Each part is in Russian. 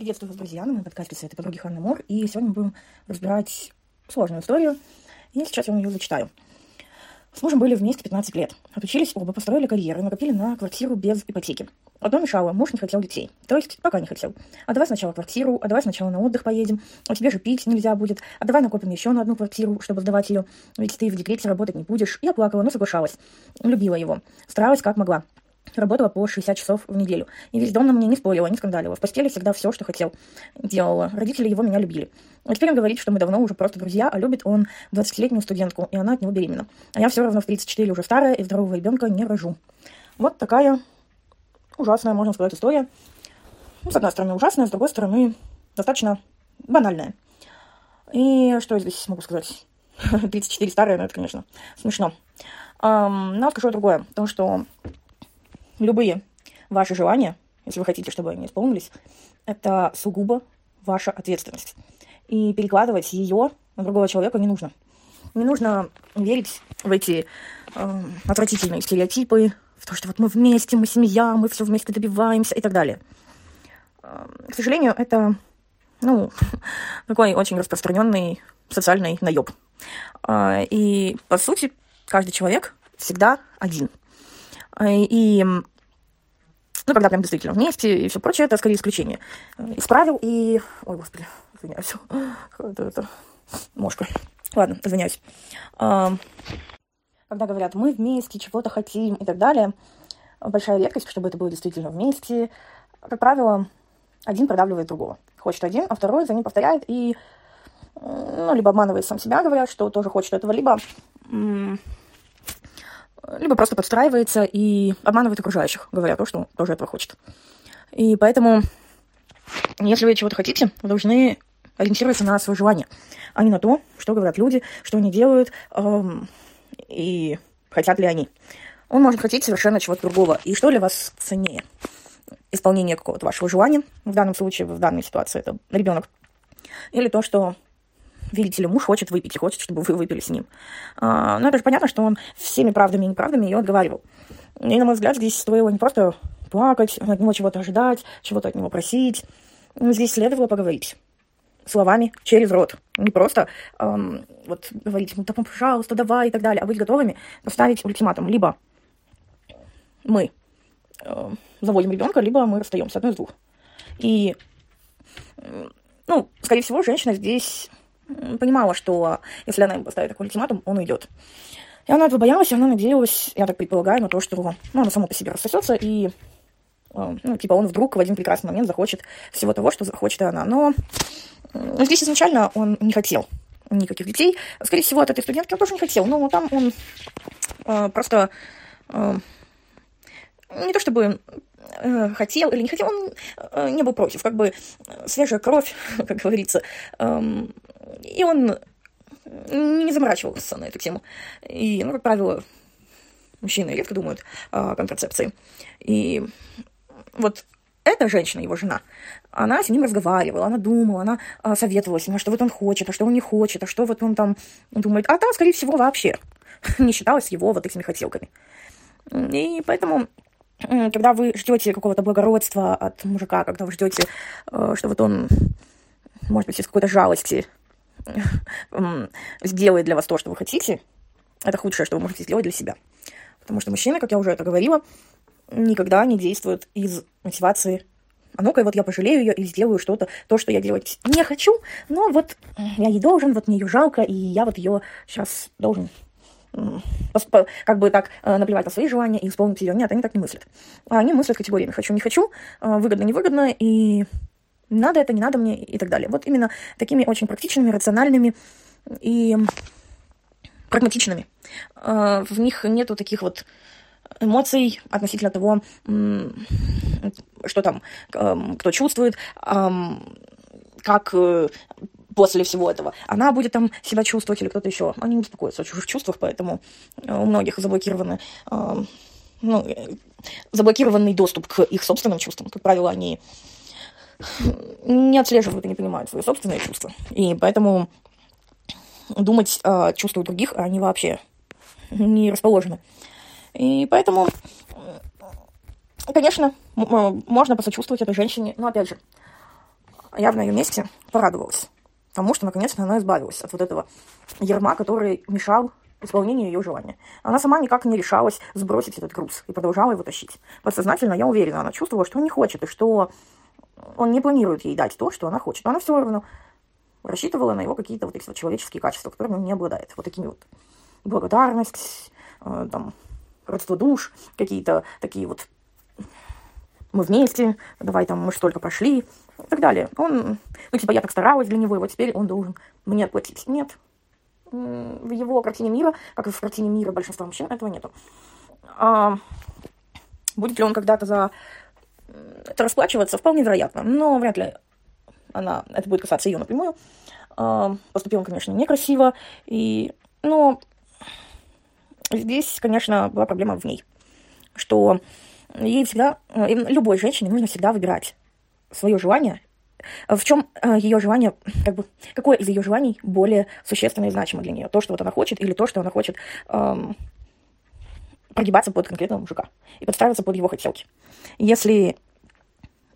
Приветствую вас, друзья, на моем подкасте «Советы подруги Ханны Мур». И сегодня мы будем разбирать сложную историю. И сейчас я вам ее зачитаю. С мужем были вместе 15 лет. Отучились оба, построили карьеру, накопили на квартиру без ипотеки. Одно мешало, муж не хотел детей. То есть пока не хотел. А давай сначала квартиру, а давай сначала на отдых поедем. А тебе же пить нельзя будет. А давай накопим еще на одну квартиру, чтобы сдавать ее. Ведь ты в декрете работать не будешь. Я плакала, но соглашалась. Любила его. Старалась как могла. Работала по 60 часов в неделю. И весь дом на мне не спорила, не скандалила. В постели всегда все, что хотел, делала. Родители его меня любили. А теперь он говорит, что мы давно уже просто друзья, а любит он 20-летнюю студентку, и она от него беременна. А я все равно в 34 уже старая, и здорового ребенка не рожу. Вот такая ужасная, можно сказать, история. Ну, с одной стороны ужасная, с другой стороны достаточно банальная. И что я здесь могу сказать? 34 старая, ну это, конечно, смешно. Um, но скажу другое. То, что любые ваши желания, если вы хотите, чтобы они исполнились, это сугубо ваша ответственность. И перекладывать ее на другого человека не нужно. Не нужно верить в эти э, отвратительные стереотипы, в то, что вот мы вместе, мы семья, мы все вместе добиваемся и так далее. Э, к сожалению, это ну, такой очень распространенный социальный наеб. Э, и, по сути, каждый человек всегда один. Э, и ну, когда прям действительно вместе и все прочее, это скорее исключение. Исправил и... Ой, господи, извиняюсь. Это, это... Мошка. Ладно, извиняюсь. А, когда говорят, мы вместе, чего-то хотим и так далее, большая редкость, чтобы это было действительно вместе. Как правило, один продавливает другого. Хочет один, а второй за ним повторяет и ну, либо обманывает сам себя, говоря, что тоже хочет этого, либо либо просто подстраивается и обманывает окружающих, говоря то, что тоже этого хочет. И поэтому, если вы чего-то хотите, вы должны ориентироваться на свое желание, а не на то, что говорят люди, что они делают эм, и хотят ли они. Он может хотеть совершенно чего-то другого. И что для вас ценнее? Исполнение какого-то вашего желания, в данном случае, в данной ситуации это ребенок, или то, что видите ли, муж хочет выпить и хочет, чтобы вы выпили с ним. А, ну, это же понятно, что он всеми правдами и неправдами ее отговаривал. И, на мой взгляд, здесь стоило не просто плакать, от него чего-то ожидать, чего-то от него просить. Здесь следовало поговорить словами через рот. Не просто эм, вот говорить, ну, да, пожалуйста, давай и так далее, а быть готовыми поставить ультиматум. Либо мы э, заводим ребенка, либо мы расстаемся. Одно из двух. И, ну, скорее всего, женщина здесь понимала, что если она ему поставит такой ультиматум, он уйдет. И она этого боялась, и она надеялась, я так предполагаю, на то, что ну, она сама по себе рассосется, и э, ну, типа он вдруг в один прекрасный момент захочет всего того, что захочет она. Но здесь изначально он не хотел никаких детей. Скорее всего, от этой студентки он тоже не хотел, но там он э, просто э, не то чтобы э, хотел или не хотел, он э, не был против, как бы свежая кровь, как говорится, э, и он не заморачивался на эту тему. И, ну, как правило, мужчины редко думают о контрацепции. И вот эта женщина, его жена, она с ним разговаривала, она думала, она а, советовала с а что вот он хочет, а что он не хочет, а что вот он там думает. А та, скорее всего, вообще не считалась его вот этими хотелками. И поэтому, когда вы ждете какого-то благородства от мужика, когда вы ждете, э, что вот он, может быть, из какой-то жалости сделает для вас то, что вы хотите, это худшее, что вы можете сделать для себя. Потому что мужчины, как я уже это говорила, никогда не действуют из мотивации а ну-ка, вот я пожалею ее и сделаю что-то, то, что я делать не хочу, но вот я ей должен, вот мне ее жалко, и я вот ее сейчас должен как бы так э, наплевать на свои желания и исполнить ее. Нет, они так не мыслят. Они мыслят категориями «хочу, не хочу», э, «выгодно, невыгодно», и надо это, не надо мне и так далее. Вот именно такими очень практичными, рациональными и прагматичными. А, в них нету таких вот эмоций относительно того, что там, кто чувствует, как э, после всего этого она будет там себя чувствовать или кто-то еще. Они не беспокоятся о чужих чувствах, поэтому у многих заблокированы ну, э, заблокированный доступ к их собственным чувствам. Как правило, они не отслеживают и не понимают свои собственные чувства. И поэтому думать о чувствах других они вообще не расположены. И поэтому, конечно, можно посочувствовать этой женщине, но опять же, я бы на ее месте порадовалась. Потому что, наконец-то, она избавилась от вот этого ерма, который мешал исполнению ее желания. Она сама никак не решалась сбросить этот груз и продолжала его тащить. Подсознательно, я уверена, она чувствовала, что он не хочет, и что он не планирует ей дать то, что она хочет. Но она все равно рассчитывала на его какие-то вот эти вот человеческие качества, которыми он не обладает. Вот такими вот благодарность, э, там, родство душ, какие-то такие вот мы вместе, давай там мы столько прошли и так далее. Он, ну, типа, я так старалась для него, и вот теперь он должен мне отплатить. Нет. В его картине мира, как и в картине мира большинства мужчин, этого нету. А, будет ли он когда-то за расплачиваться, вполне вероятно, но вряд ли она, это будет касаться ее напрямую. А, поступил он, конечно, некрасиво, и, но здесь, конечно, была проблема в ней, что ей всегда, э, любой женщине нужно всегда выбирать свое желание, в чем э, ее желание, как бы, какое из ее желаний более существенное и значимо для нее? То, что вот она хочет, или то, что она хочет эм, прогибаться под конкретного мужика и подстраиваться под его хотелки. Если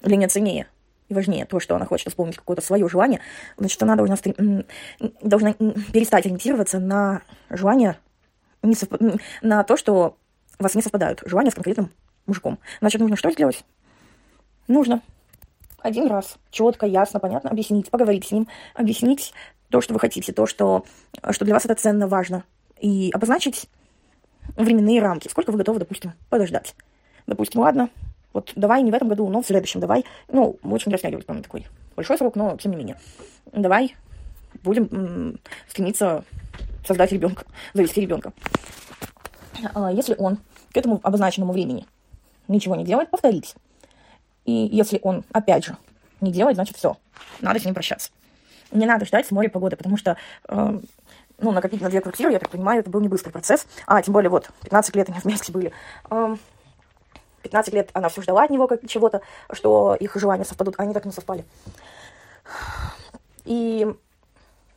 для нее ценнее и важнее то, что она хочет исполнить какое-то свое желание, значит, она должна, должна перестать ориентироваться на желание, не совп... на то, что у вас не совпадают желания с конкретным мужиком. Значит, нужно что сделать? Нужно один раз четко, ясно, понятно объяснить, поговорить с ним, объяснить то, что вы хотите, то, что, что для вас это ценно, важно, и обозначить временные рамки, сколько вы готовы, допустим, подождать. Допустим, ладно, вот давай не в этом году, но в следующем давай, ну, очень растягивать, по такой большой срок, но тем не менее. Давай будем стремиться создать ребенка, завести ребенка. А если он к этому обозначенному времени ничего не делает, повторить. И если он, опять же, не делает, значит, все, надо с ним прощаться. Не надо ждать с моря погоды, потому что, э, ну, накопить на две квартиры, я так понимаю, это был не быстрый процесс. А, тем более, вот, 15 лет они вместе были. Э, 15 лет она все ждала от него как чего-то, что их желания совпадут, а они так не совпали. И,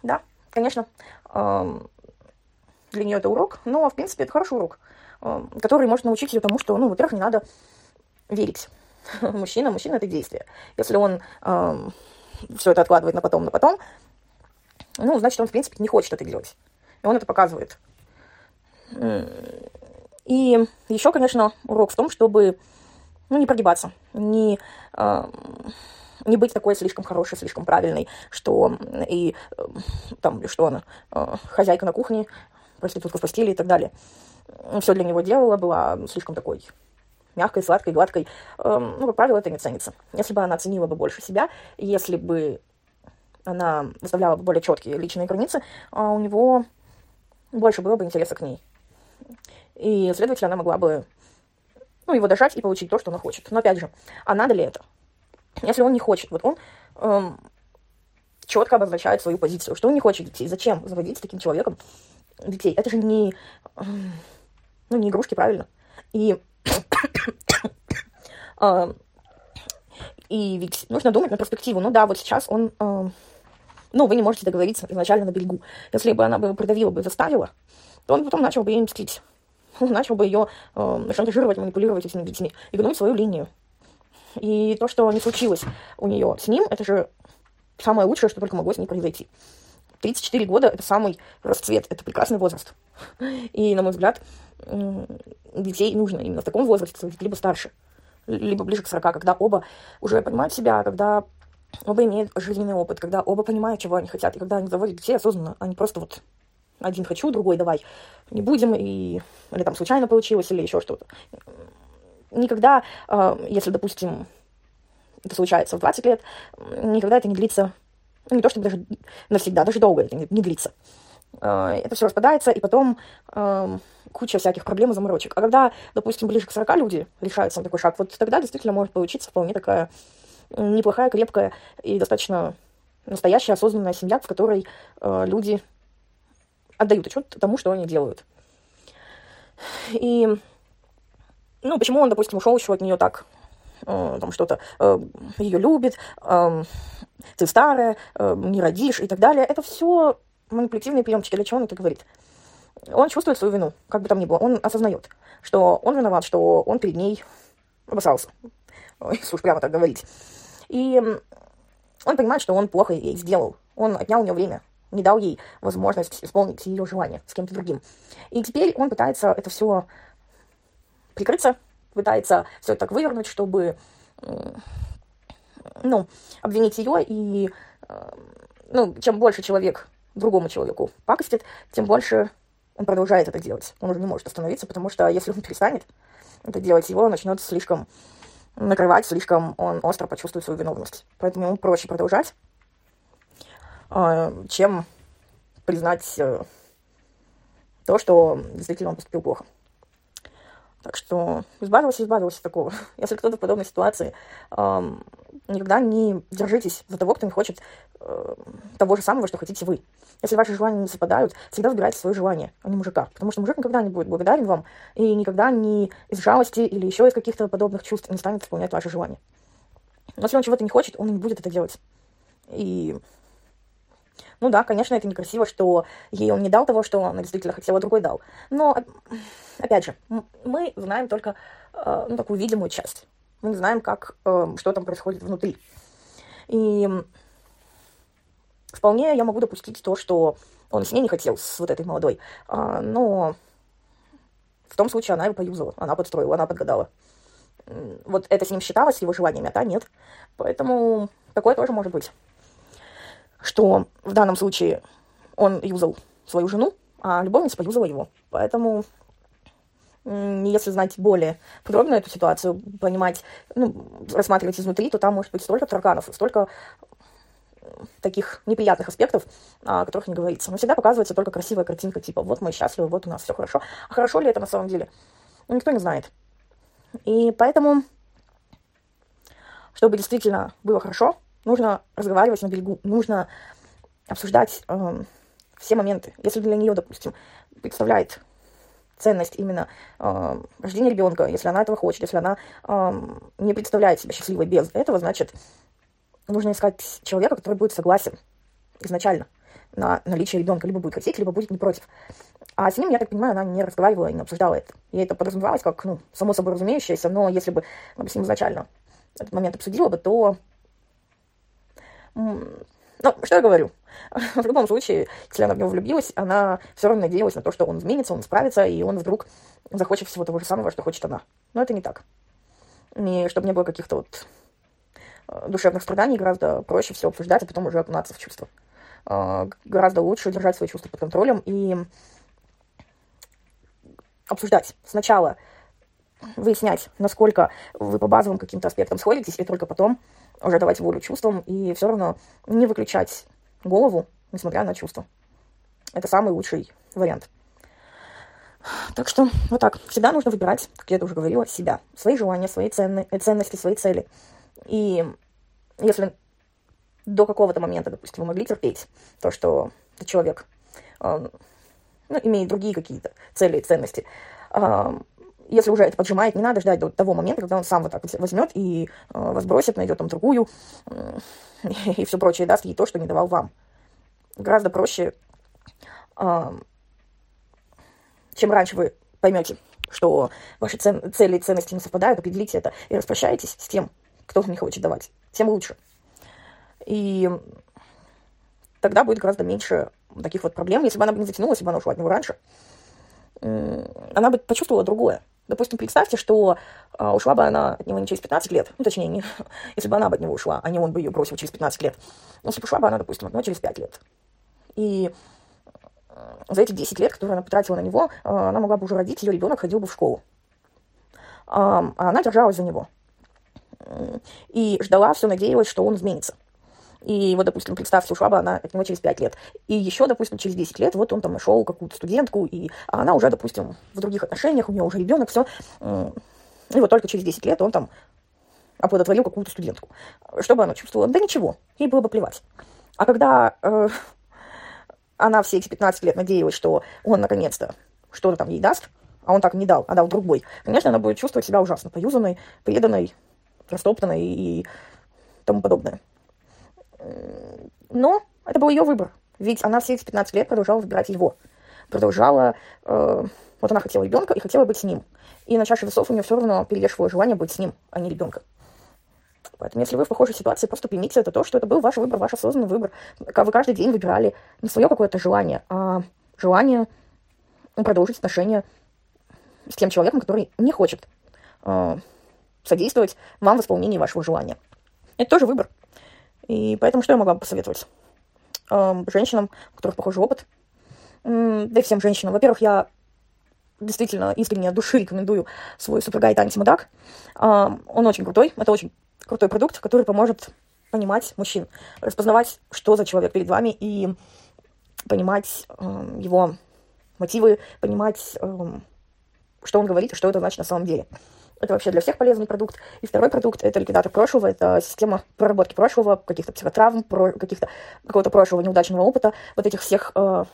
да, конечно, для нее это урок, но, в принципе, это хороший урок, который может научить ее тому, что, ну, во-первых, не надо верить мужчина, мужчина это действие. Если он все это откладывает на потом, на потом, ну, значит, он, в принципе, не хочет это делать. И он это показывает. И еще, конечно, урок в том, чтобы ну, не прогибаться, не, э, не быть такой слишком хорошей, слишком правильной, что и э, там, что она, э, хозяйка на кухне, проститутка в постели и так далее. Все для него делала, была слишком такой мягкой, сладкой, гладкой, эм, ну, как правило, это не ценится. Если бы она ценила бы больше себя, если бы она выставляла более четкие личные границы, а у него больше было бы интереса к ней. И, следовательно, она могла бы ну, его дожать и получить то, что она хочет. Но, опять же, а надо ли это? Если он не хочет, вот он эм, четко обозначает свою позицию, что он не хочет детей. Зачем заводить с таким человеком детей? Это же не, эм, ну, не игрушки, правильно? И а, и ведь нужно думать на перспективу. Ну да, вот сейчас он... А, ну, вы не можете договориться изначально на берегу. Если бы она бы продавила бы, заставила, то он потом начал бы ей мстить. Он начал бы ее э, шантажировать, манипулировать этими детьми и гнуть свою линию. И то, что не случилось у нее с ним, это же самое лучшее, что только могло с ней произойти. 34 года – это самый расцвет, это прекрасный возраст. И, на мой взгляд, детей нужно именно в таком возрасте, либо старше, либо ближе к 40, когда оба уже понимают себя, когда оба имеют жизненный опыт, когда оба понимают, чего они хотят, и когда они заводят детей осознанно, они просто вот один хочу, другой давай не будем, и, или там случайно получилось, или еще что-то. Никогда, а, если, допустим, это случается в 20 лет, никогда это не длится, ну, не то чтобы даже навсегда, даже долго это не, не длится. А, это все распадается, и потом куча всяких проблем и заморочек. А когда, допустим, ближе к 40 люди решаются на такой шаг, вот тогда действительно может получиться вполне такая неплохая, крепкая и достаточно настоящая осознанная семья, в которой э, люди отдают отчет тому, что они делают. И, ну, почему он, допустим, ушел еще от нее так, э, там что-то, э, ее любит, э, ты старая, э, не родишь и так далее. Это все манипулятивные приемчики. Для чего он это говорит? Он чувствует свою вину, как бы там ни было. Он осознает, что он виноват, что он перед ней обоссался. Если уж прямо так говорить. И Он понимает, что он плохо ей сделал. Он отнял у нее время, не дал ей возможность исполнить ее желание с кем-то другим. И теперь он пытается это все прикрыться, пытается все так вывернуть, чтобы ну, обвинить ее, и э, ну, чем больше человек другому человеку пакостит, тем больше он продолжает это делать. Он уже не может остановиться, потому что если он перестанет это делать, его начнет слишком накрывать, слишком он остро почувствует свою виновность. Поэтому ему проще продолжать, э, чем признать э, то, что действительно он поступил плохо. Так что избавился, избавился такого. Если кто-то в подобной ситуации, эм, никогда не держитесь за того, кто не хочет э, того же самого, что хотите вы. Если ваши желания не совпадают, всегда выбирайте свое желание, а не мужика. Потому что мужик никогда не будет благодарен вам и никогда не из жалости или еще из каких-то подобных чувств не станет исполнять ваши желания. Но если он чего-то не хочет, он не будет это делать. И ну да, конечно, это некрасиво, что ей он не дал того, что она действительно хотела, другой дал. Но, опять же, мы знаем только э, ну, такую видимую часть. Мы не знаем, как, э, что там происходит внутри. И вполне я могу допустить то, что он с ней не хотел, с вот этой молодой. А, но в том случае она его поюзала, она подстроила, она подгадала. Вот это с ним считалось его желаниями, а та нет. Поэтому такое тоже может быть что в данном случае он юзал свою жену, а любовница поюзала его. Поэтому, если знать более подробно эту ситуацию, понимать, ну, рассматривать изнутри, то там может быть столько тарганов, столько таких неприятных аспектов, о которых не говорится. Но всегда показывается только красивая картинка, типа, вот мы счастливы, вот у нас все хорошо. А хорошо ли это на самом деле? Ну, никто не знает. И поэтому, чтобы действительно было хорошо, нужно разговаривать на берегу, нужно обсуждать э, все моменты. Если для нее, допустим, представляет ценность именно э, рождения ребенка, если она этого хочет, если она э, не представляет себя счастливой без этого, значит, нужно искать человека, который будет согласен изначально на наличие ребенка, либо будет хотеть, либо будет не против. А с ним, я так понимаю, она не разговаривала и не обсуждала это. И это подразумевалось как, ну, само собой разумеющееся, но если бы она с ним изначально этот момент обсудила бы, то ну, что я говорю? В любом случае, если она в него влюбилась, она все равно надеялась на то, что он изменится, он справится, и он вдруг захочет всего того же самого, что хочет она. Но это не так. И чтобы не было каких-то вот э, душевных страданий, гораздо проще все обсуждать, а потом уже окунаться в чувства. Э, гораздо лучше держать свои чувства под контролем и обсуждать. Сначала выяснять, насколько вы по базовым каким-то аспектам сходитесь, и только потом уже давать волю чувствам и все равно не выключать голову, несмотря на чувства. Это самый лучший вариант. Так что вот так. Всегда нужно выбирать, как я уже говорила, себя. Свои желания, свои ценны, э, ценности, свои цели. И если до какого-то момента, допустим, вы могли терпеть то, что человек э, ну, имеет другие какие-то цели и ценности, э, если уже это поджимает, не надо ждать до того момента, когда он сам вот так возьмет и э, вас бросит, найдет там другую э, и все прочее, даст ей то, что не давал вам. Гораздо проще, э, чем раньше вы поймете, что ваши цен, цели и ценности не совпадают, определите это и распрощаетесь с тем, кто вам не хочет давать, тем лучше. И тогда будет гораздо меньше таких вот проблем. Если бы она бы не затянулась, если бы она ушла от него раньше, она бы почувствовала другое. Допустим, представьте, что э, ушла бы она от него не через 15 лет, ну, точнее, не, если бы она бы от него ушла, а не он бы ее бросил через 15 лет. Но если бы ушла бы она, допустим, от него через 5 лет. И за эти 10 лет, которые она потратила на него, э, она могла бы уже родить, ее ребенок ходил бы в школу. А, а она держалась за него. И ждала, все надеялась, что он изменится. И вот, допустим, представьте, ушла бы она от него через 5 лет. И еще, допустим, через 10 лет вот он там нашел какую-то студентку, и она уже, допустим, в других отношениях, у нее уже ребенок, все. И вот только через 10 лет он там оплодотворил какую-то студентку. Что бы она чувствовала? Да ничего, ей было бы плевать. А когда э, она все эти 15 лет надеялась, что он наконец-то что-то там ей даст, а он так не дал, а дал другой, конечно, она будет чувствовать себя ужасно поюзанной, преданной, растоптанной и тому подобное. Но это был ее выбор. Ведь она все эти 15 лет продолжала выбирать его. Продолжала... Э, вот она хотела ребенка и хотела быть с ним. И на чаше весов у нее все равно перевешивало желание быть с ним, а не ребенка. Поэтому, если вы в похожей ситуации, просто примите это то, что это был ваш выбор, ваш осознанный выбор. Вы каждый день выбирали не свое какое-то желание, а желание продолжить отношения с тем человеком, который не хочет э, содействовать вам в исполнении вашего желания. Это тоже выбор. И поэтому что я могла бы посоветовать? Э, женщинам, у которых похожий опыт, э, да и всем женщинам. Во-первых, я действительно искренне от души рекомендую свой супергайд антимудак. Э, он очень крутой, это очень крутой продукт, который поможет понимать мужчин, распознавать, что за человек перед вами, и понимать э, его мотивы, понимать, э, что он говорит и что это значит на самом деле. Это вообще для всех полезный продукт. И второй продукт — это ликвидатор прошлого, это система проработки прошлого, каких-то психотравм, про, каких-то, какого-то прошлого неудачного опыта, вот этих всех, э,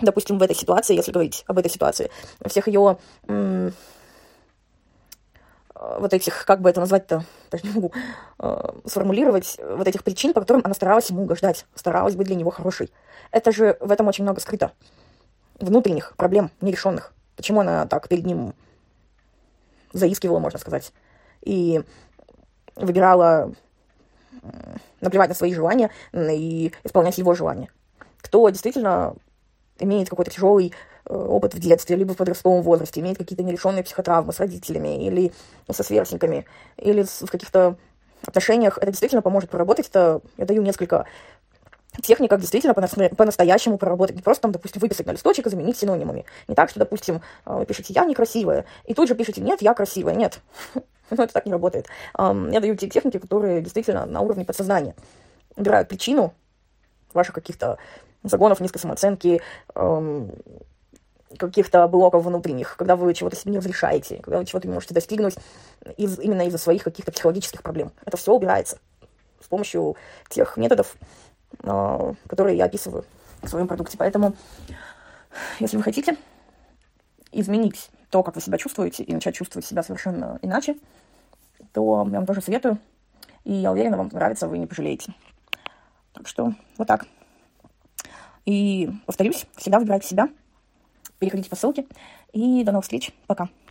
допустим, в этой ситуации, если говорить об этой ситуации, всех ее э, вот этих, как бы это назвать-то, даже не могу э, сформулировать, вот этих причин, по которым она старалась ему угождать, старалась быть для него хорошей. Это же в этом очень много скрыто. Внутренних проблем, нерешенных. Почему она так перед ним заискивала, можно сказать, и выбирала наплевать на свои желания и исполнять его желания. Кто действительно имеет какой-то тяжелый э, опыт в детстве, либо в подростковом возрасте, имеет какие-то нерешенные психотравмы с родителями или со сверстниками, или в каких-то отношениях, это действительно поможет проработать. Это я даю несколько техник, как действительно по-настоящему проработать. Не просто там, допустим, выписать на листочек и заменить синонимами. Не так, что, допустим, э, вы пишете «я некрасивая», и тут же пишете «нет, я красивая». Нет, ну, это так не работает. Я даю те техники, которые действительно на уровне подсознания убирают причину ваших каких-то загонов низкой самооценки, каких-то блоков внутренних, когда вы чего-то себе не разрешаете, когда вы чего-то не можете достигнуть из, именно из-за своих каких-то психологических проблем. Это все убирается с помощью тех методов, которые я описываю в своем продукте. Поэтому, если вы хотите изменить то, как вы себя чувствуете, и начать чувствовать себя совершенно иначе, то я вам тоже советую. И я уверена, вам нравится, вы не пожалеете. Так что вот так. И повторюсь, всегда выбирайте себя. Переходите по ссылке. И до новых встреч. Пока.